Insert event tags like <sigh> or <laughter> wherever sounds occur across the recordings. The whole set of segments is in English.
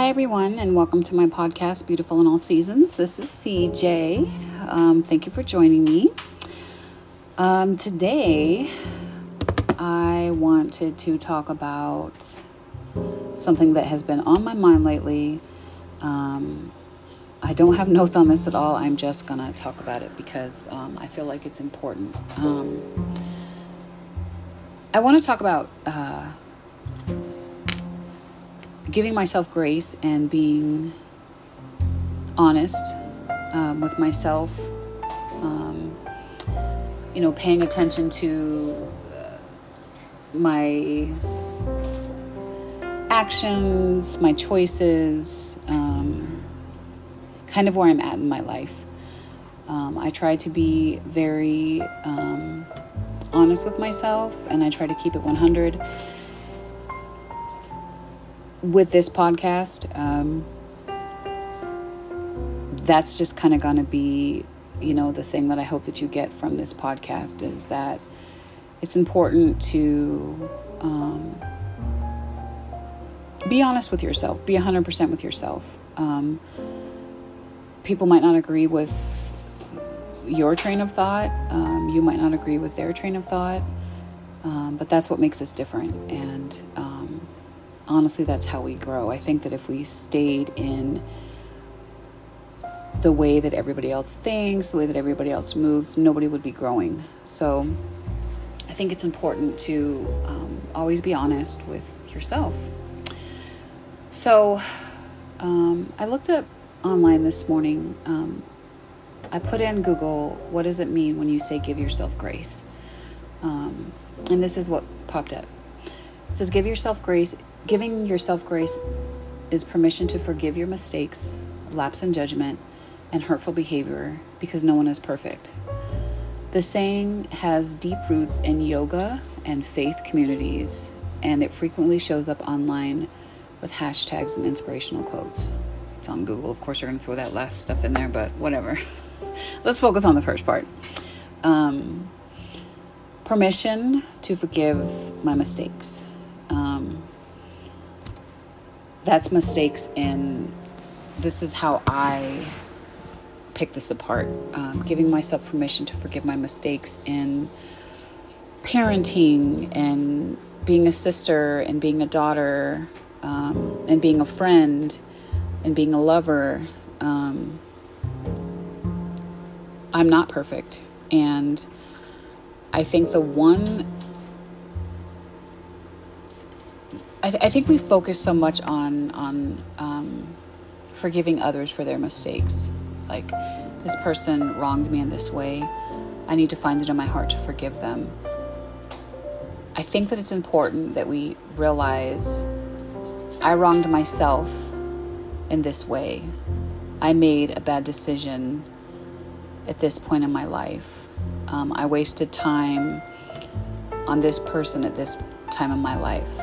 Hi, everyone, and welcome to my podcast, Beautiful in All Seasons. This is CJ. Um, thank you for joining me. Um, today, I wanted to talk about something that has been on my mind lately. Um, I don't have notes on this at all. I'm just going to talk about it because um, I feel like it's important. Um, I want to talk about. Uh, giving myself grace and being honest um, with myself, um, you know, paying attention to uh, my actions, my choices, um, kind of where I'm at in my life. Um, I try to be very um, honest with myself and I try to keep it 100 with this podcast, um, that's just kind of going to be, you know, the thing that I hope that you get from this podcast is that it's important to um, be honest with yourself, be 100% with yourself. Um, people might not agree with your train of thought, um, you might not agree with their train of thought, um, but that's what makes us different. And, um, honestly, that's how we grow. I think that if we stayed in the way that everybody else thinks, the way that everybody else moves, nobody would be growing. So I think it's important to um, always be honest with yourself. So um, I looked up online this morning. Um, I put in Google, what does it mean when you say give yourself grace? Um, and this is what popped up. It says, give yourself grace Giving yourself grace is permission to forgive your mistakes, lapse in judgment, and hurtful behavior because no one is perfect. The saying has deep roots in yoga and faith communities, and it frequently shows up online with hashtags and inspirational quotes. It's on Google. Of course, you're going to throw that last stuff in there, but whatever. <laughs> Let's focus on the first part. Um, permission to forgive my mistakes. Um, that's mistakes in this is how I pick this apart. Um, giving myself permission to forgive my mistakes in parenting and being a sister and being a daughter um, and being a friend and being a lover. Um, I'm not perfect. And I think the one I, th- I think we focus so much on on um, forgiving others for their mistakes. Like this person wronged me in this way, I need to find it in my heart to forgive them. I think that it's important that we realize I wronged myself in this way. I made a bad decision at this point in my life. Um, I wasted time on this person at this time in my life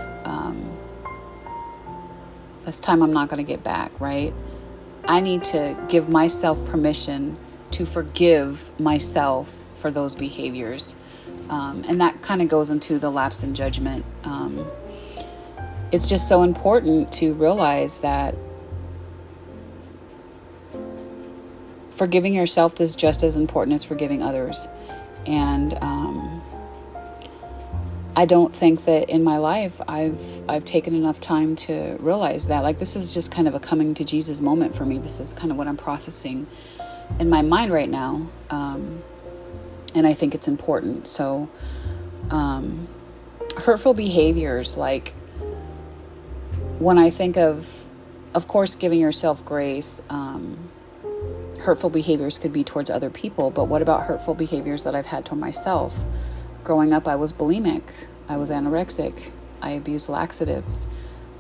that's time I'm not going to get back, right? I need to give myself permission to forgive myself for those behaviors. Um, and that kind of goes into the lapse in judgment. Um, it's just so important to realize that forgiving yourself is just as important as forgiving others. And um, I don't think that in my life I've I've taken enough time to realize that. Like this is just kind of a coming to Jesus moment for me. This is kind of what I'm processing in my mind right now, um, and I think it's important. So, um, hurtful behaviors, like when I think of, of course, giving yourself grace. Um, hurtful behaviors could be towards other people, but what about hurtful behaviors that I've had toward myself? Growing up, I was bulimic, I was anorexic, I abused laxatives.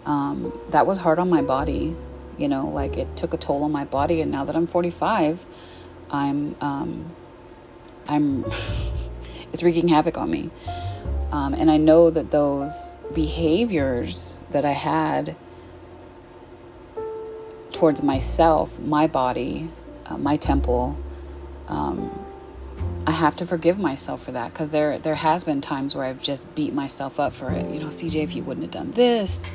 Um, that was hard on my body, you know, like it took a toll on my body. And now that I'm 45, I'm, um, I'm, <laughs> it's wreaking havoc on me. Um, and I know that those behaviors that I had towards myself, my body, uh, my temple, um, I have to forgive myself for that because there there has been times where I've just beat myself up for it. You know, CJ, if you wouldn't have done this,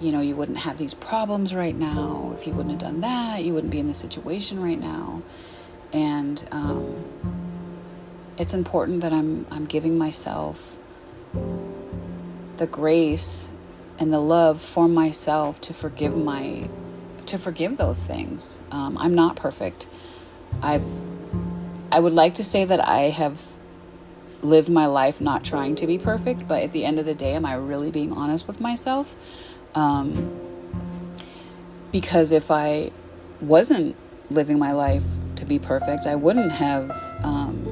you know, you wouldn't have these problems right now. If you wouldn't have done that, you wouldn't be in this situation right now. And um, it's important that I'm I'm giving myself the grace and the love for myself to forgive my to forgive those things. Um, I'm not perfect. I've I would like to say that I have lived my life not trying to be perfect, but at the end of the day, am I really being honest with myself? Um, because if I wasn't living my life to be perfect, I wouldn't have, um,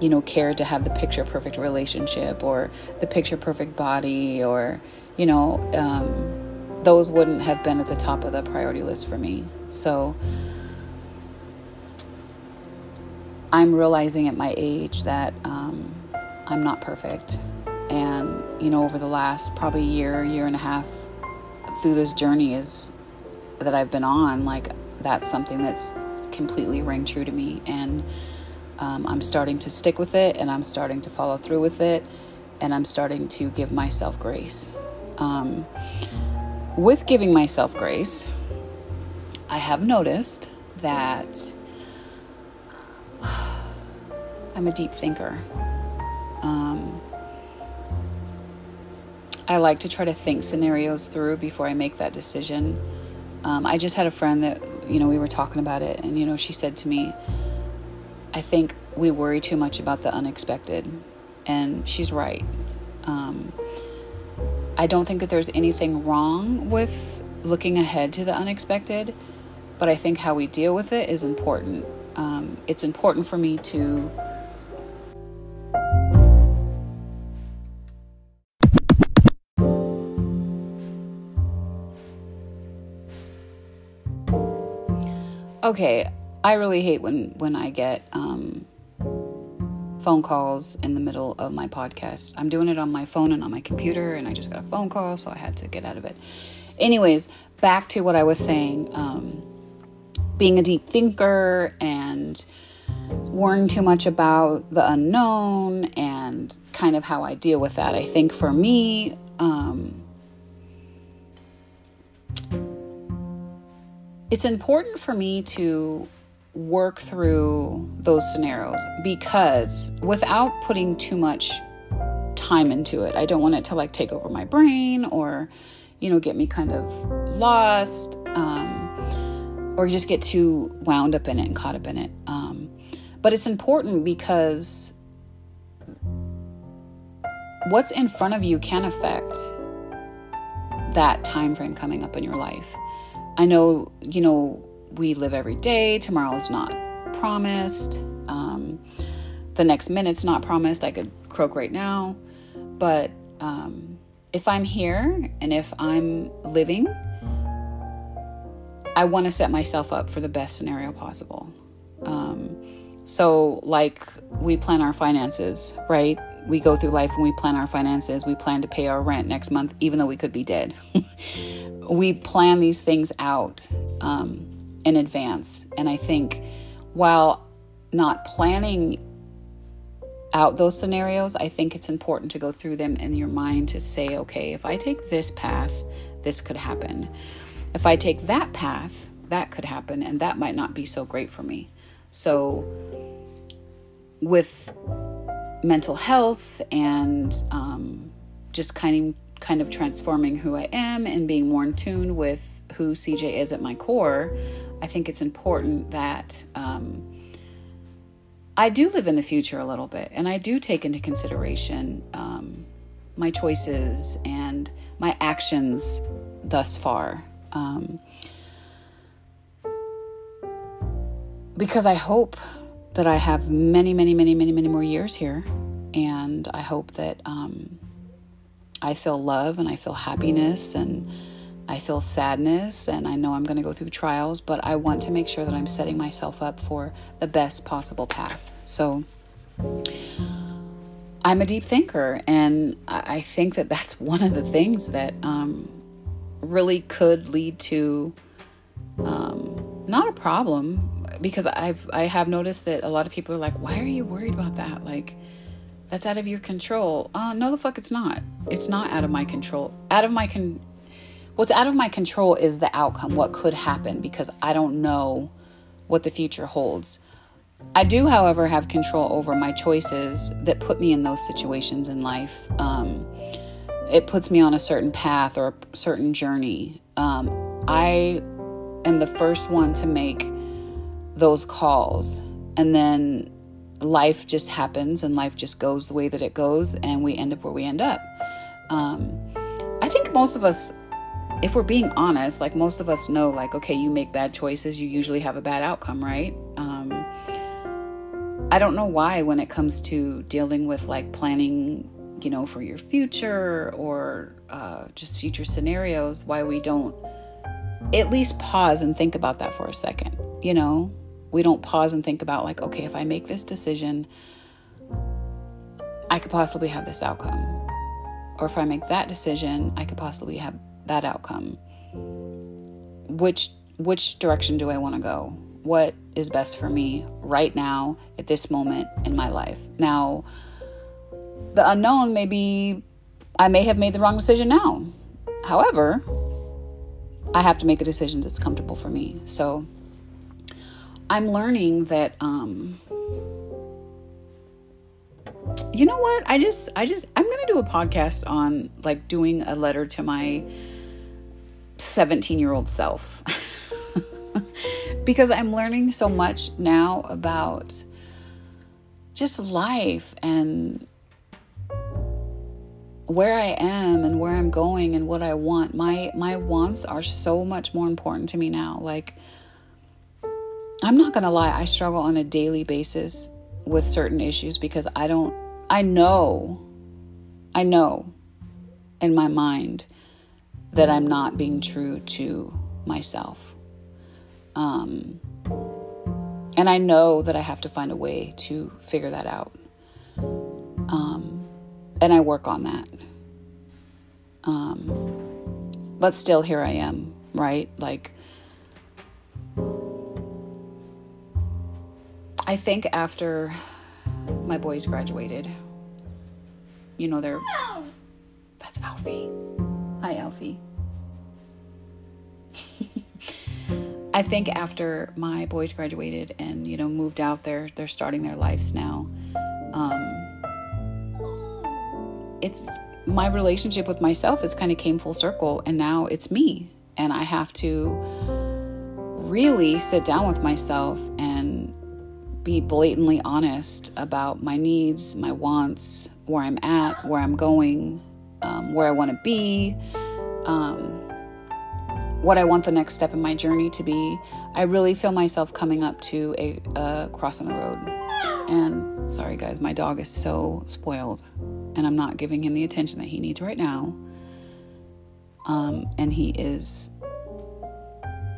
you know, cared to have the picture perfect relationship or the picture perfect body or, you know, um, those wouldn't have been at the top of the priority list for me. So I'm realizing at my age that um, I'm not perfect. And, you know, over the last probably year, year and a half through this journey is that I've been on, like that's something that's completely rang true to me. And um, I'm starting to stick with it and I'm starting to follow through with it and I'm starting to give myself grace. Um, with giving myself grace, I have noticed that I'm a deep thinker. Um, I like to try to think scenarios through before I make that decision. Um, I just had a friend that, you know, we were talking about it, and, you know, she said to me, I think we worry too much about the unexpected. And she's right. Um, I don't think that there's anything wrong with looking ahead to the unexpected, but I think how we deal with it is important. Um, it's important for me to okay, I really hate when when I get um, phone calls in the middle of my podcast. I'm doing it on my phone and on my computer, and I just got a phone call, so I had to get out of it. Anyways, back to what I was saying. Um, being a deep thinker and worrying too much about the unknown and kind of how I deal with that. I think for me, um, it's important for me to work through those scenarios because without putting too much time into it, I don't want it to like take over my brain or, you know, get me kind of lost um, or just get too wound up in it and caught up in it. Um, but it's important because what's in front of you can affect that time frame coming up in your life. I know, you know, we live every day. Tomorrow's not promised. Um, the next minute's not promised. I could croak right now. But um, if I'm here and if I'm living, I want to set myself up for the best scenario possible. So, like, we plan our finances, right? We go through life and we plan our finances. We plan to pay our rent next month, even though we could be dead. <laughs> we plan these things out um, in advance. And I think while not planning out those scenarios, I think it's important to go through them in your mind to say, okay, if I take this path, this could happen. If I take that path, that could happen, and that might not be so great for me. So, with mental health and um, just kind of kind of transforming who I am and being more in tune with who CJ is at my core, I think it's important that um, I do live in the future a little bit and I do take into consideration um, my choices and my actions thus far. Um, because I hope that I have many, many, many, many, many more years here. And I hope that um, I feel love and I feel happiness and I feel sadness and I know I'm going to go through trials, but I want to make sure that I'm setting myself up for the best possible path. So I'm a deep thinker, and I think that that's <laughs> one of the things that um, really could lead to um, not a problem because I've I have noticed that a lot of people are like, "Why are you worried about that?" Like that's out of your control. Uh, no, the fuck, it's not. It's not out of my control. Out of my con. what's out of my control is the outcome, what could happen, because I don't know what the future holds. I do, however, have control over my choices that put me in those situations in life. Um, it puts me on a certain path or a certain journey. Um, I am the first one to make those calls, and then life just happens and life just goes the way that it goes, and we end up where we end up. Um, I think most of us, if we're being honest, like most of us know, like, okay, you make bad choices, you usually have a bad outcome, right? Um, I don't know why, when it comes to dealing with like planning, you know, for your future or uh, just future scenarios, why we don't at least pause and think about that for a second, you know? We don't pause and think about, like, okay, if I make this decision, I could possibly have this outcome. Or if I make that decision, I could possibly have that outcome. Which which direction do I want to go? What is best for me right now at this moment in my life? Now, the unknown may be I may have made the wrong decision now. However, I have to make a decision that's comfortable for me. So I'm learning that um you know what? I just I just I'm going to do a podcast on like doing a letter to my 17-year-old self. <laughs> because I'm learning so much now about just life and where I am and where I'm going and what I want. My my wants are so much more important to me now. Like I'm not going to lie, I struggle on a daily basis with certain issues because I don't I know I know in my mind that I'm not being true to myself. Um and I know that I have to find a way to figure that out. Um and I work on that. Um, but still, here I am, right? Like, I think after my boys graduated, you know, they're. That's Alfie. Hi, Alfie. <laughs> I think after my boys graduated and you know moved out there, they're starting their lives now. Um, it's my relationship with myself has kind of came full circle and now it's me and I have to really sit down with myself and be blatantly honest about my needs, my wants, where I'm at, where I'm going, um, where I want to be, um, what I want the next step in my journey to be. I really feel myself coming up to a, a crossing the road. And sorry, guys, my dog is so spoiled and I'm not giving him the attention that he needs right now. Um, and he is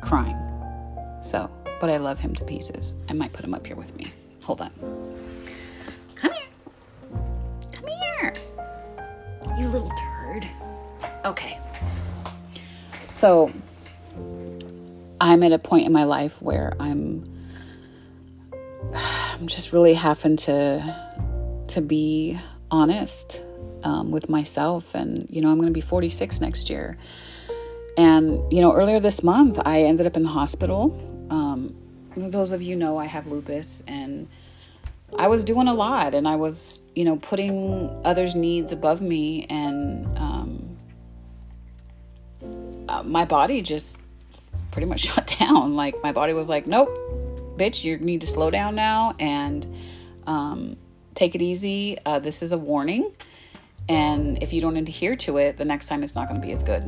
crying. So, but I love him to pieces. I might put him up here with me. Hold on. Come here. Come here. You little turd. Okay. So, I'm at a point in my life where I'm I'm just really having to to be honest um, with myself. And, you know, I'm going to be 46 next year. And, you know, earlier this month, I ended up in the hospital. Um, those of you know I have lupus and I was doing a lot and I was, you know, putting others' needs above me and um, uh, my body just pretty much <laughs> shut down. Like my body was like, nope, bitch, you need to slow down now and um, take it easy. Uh, this is a warning. And if you don't adhere to it, the next time it's not going to be as good.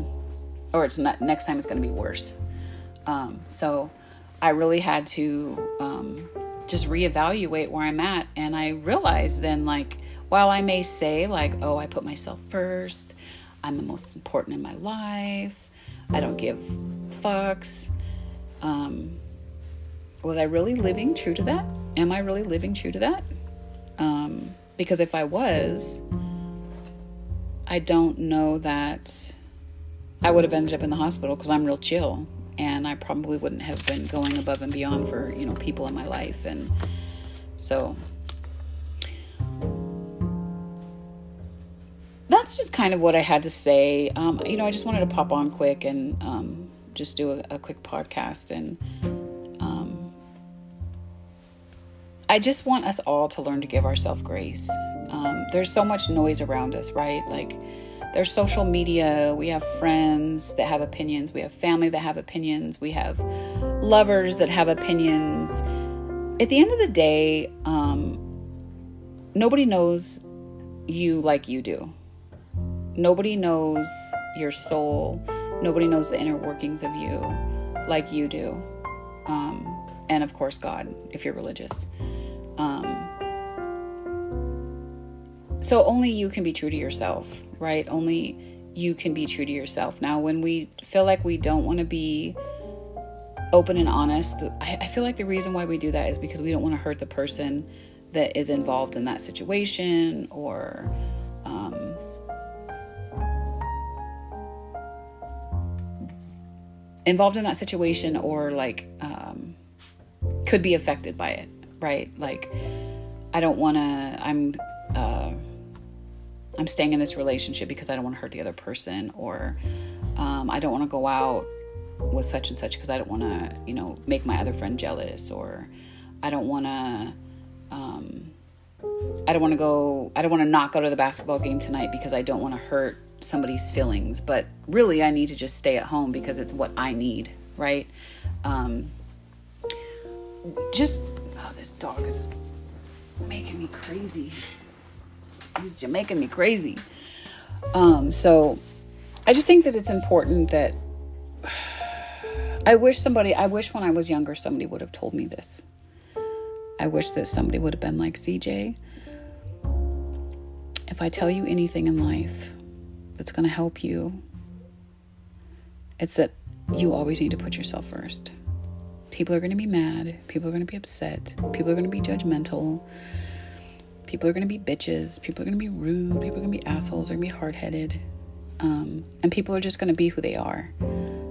Or it's not, next time it's going to be worse. Um, so I really had to um, just reevaluate where I'm at. And I realized then, like, while I may say, like, oh, I put myself first, I'm the most important in my life, I don't give fucks. Um, was I really living true to that? Am I really living true to that? Um, because if I was, I don't know that I would have ended up in the hospital because I'm real chill and I probably wouldn't have been going above and beyond for, you know, people in my life. And so, that's just kind of what I had to say. Um, you know, I just wanted to pop on quick and um, just do a, a, quick podcast. And um, I just want us all to learn to give ourselves grace. Um, there's so much noise around us, right? Like, there's social media, we have friends that have opinions, we have family that have opinions, we have lovers that have opinions. At the end of the day, um, nobody knows you like you do. Nobody knows your soul. Nobody knows the inner workings of you like you do. Um, and of course, God, if you're religious. Um, so only you can be true to yourself, right? Only you can be true to yourself. Now, when we feel like we don't want to be open and honest, I, feel like the reason why we do that is because we don't want to hurt the person that is involved in that situation or um, involved in that situation or like um, could be affected by it right like i don't want to i'm uh, i'm staying in this relationship because i don't want to hurt the other person or um, i don't want to go out with such and such because i don't want to you know make my other friend jealous or i don't want to um, I don't want to go, I don't want to not go to the basketball game tonight because I don't want to hurt somebody's feelings. But really, I need to just stay at home because it's what I need, right? Um, just, oh, this dog is making me crazy. He's making me crazy. Um, so I just think that it's important that I wish somebody, I wish when I was younger, somebody would have told me this. I wish that somebody would have been like CJ. If I tell you anything in life that's going to help you, it's that you always need to put yourself first. People are going to be mad. People are going to be upset. People are going to be judgmental. People are going to be bitches. People are going to be rude. People are going to be assholes. They're going to be hard headed. Um, and people are just going to be who they are.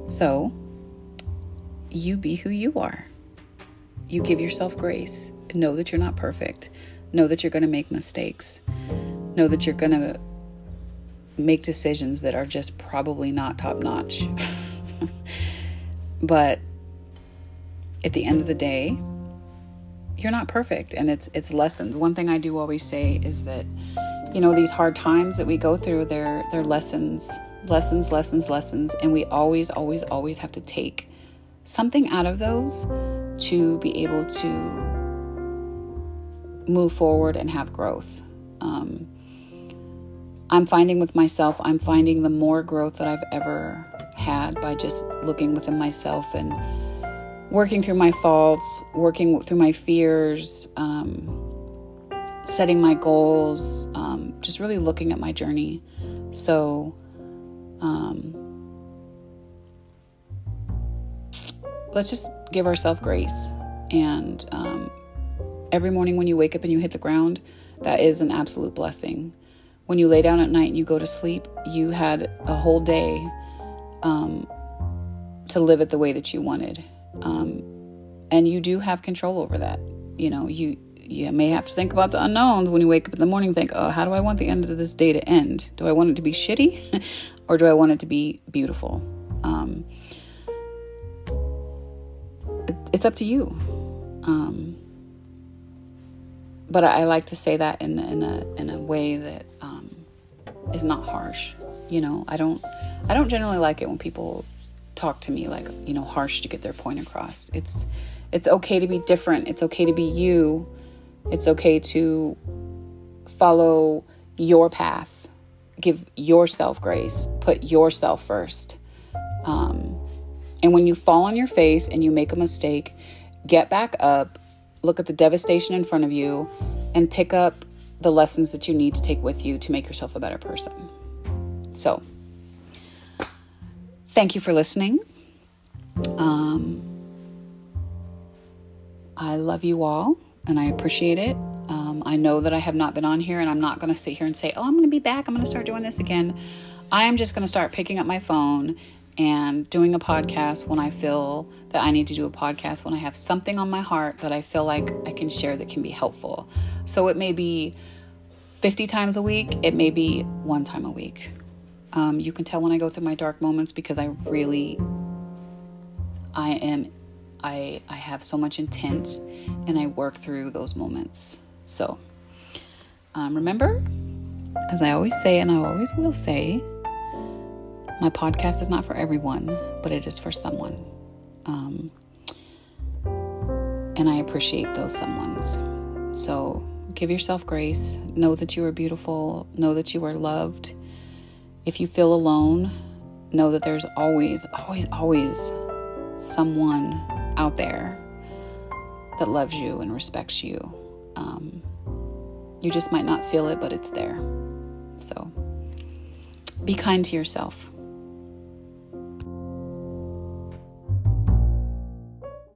So, you be who you are. You give yourself grace know that you're not perfect. Know that you're going to make mistakes. Know that you're going to make decisions that are just probably not top notch. <laughs> but at the end of the day, you're not perfect and it's it's lessons. One thing I do always say is that you know these hard times that we go through they're they're lessons, lessons, lessons, lessons and we always always always have to take something out of those to be able to move forward and have growth. Um, I'm finding with myself, I'm finding the more growth that I've ever had by just looking within myself and working through my faults, working through my fears, um, setting my goals, um, just really looking at my journey. So, um, let's just give ourselves grace and um, Every morning when you wake up and you hit the ground, that is an absolute blessing. When you lay down at night and you go to sleep, you had a whole day um, to live it the way that you wanted. Um, and you do have control over that. You know, you you may have to think about the unknowns when you wake up in the morning think, oh, how do I want the end of this day to end? Do I want it to be shitty <laughs> or do I want it to be beautiful? Um, it, it's up to you. Um, but I, like to say that in in a in a way that um, is not harsh. You know, I don't I don't generally like it when people talk to me like you know harsh to get their point across. It's it's okay to be different. It's okay to be you. It's okay to follow your path. Give yourself grace. Put yourself first. Um, and when you fall on your face and you make a mistake, get back up look at the devastation in front of you, and pick up the lessons that you need to take with you to make yourself a better person. So, thank you for listening. Um, I love you all and I appreciate it. Um, I know that I have not been on here and I'm not going to sit here and say, oh, I'm going to be back. I'm going to start doing this again. I am just going to start picking up my phone and doing a podcast when I feel that I need to do a podcast, when I have something on my heart that I feel like I can share that can be helpful. So it may be 50 times a week, it may be one time a week. Um, you can tell when I go through my dark moments because I really, I am, I I have so much intent, and I work through those moments. So, um, remember, as I always say, and I always will say, my podcast is not for everyone, but it is for someone. Um, and I appreciate those someones. So give yourself grace. Know that you are beautiful. Know that you are loved. If you feel alone, know that there's always, always, always someone out there that loves you and respects you. Um, you just might not feel it, but it's there. So be kind to yourself.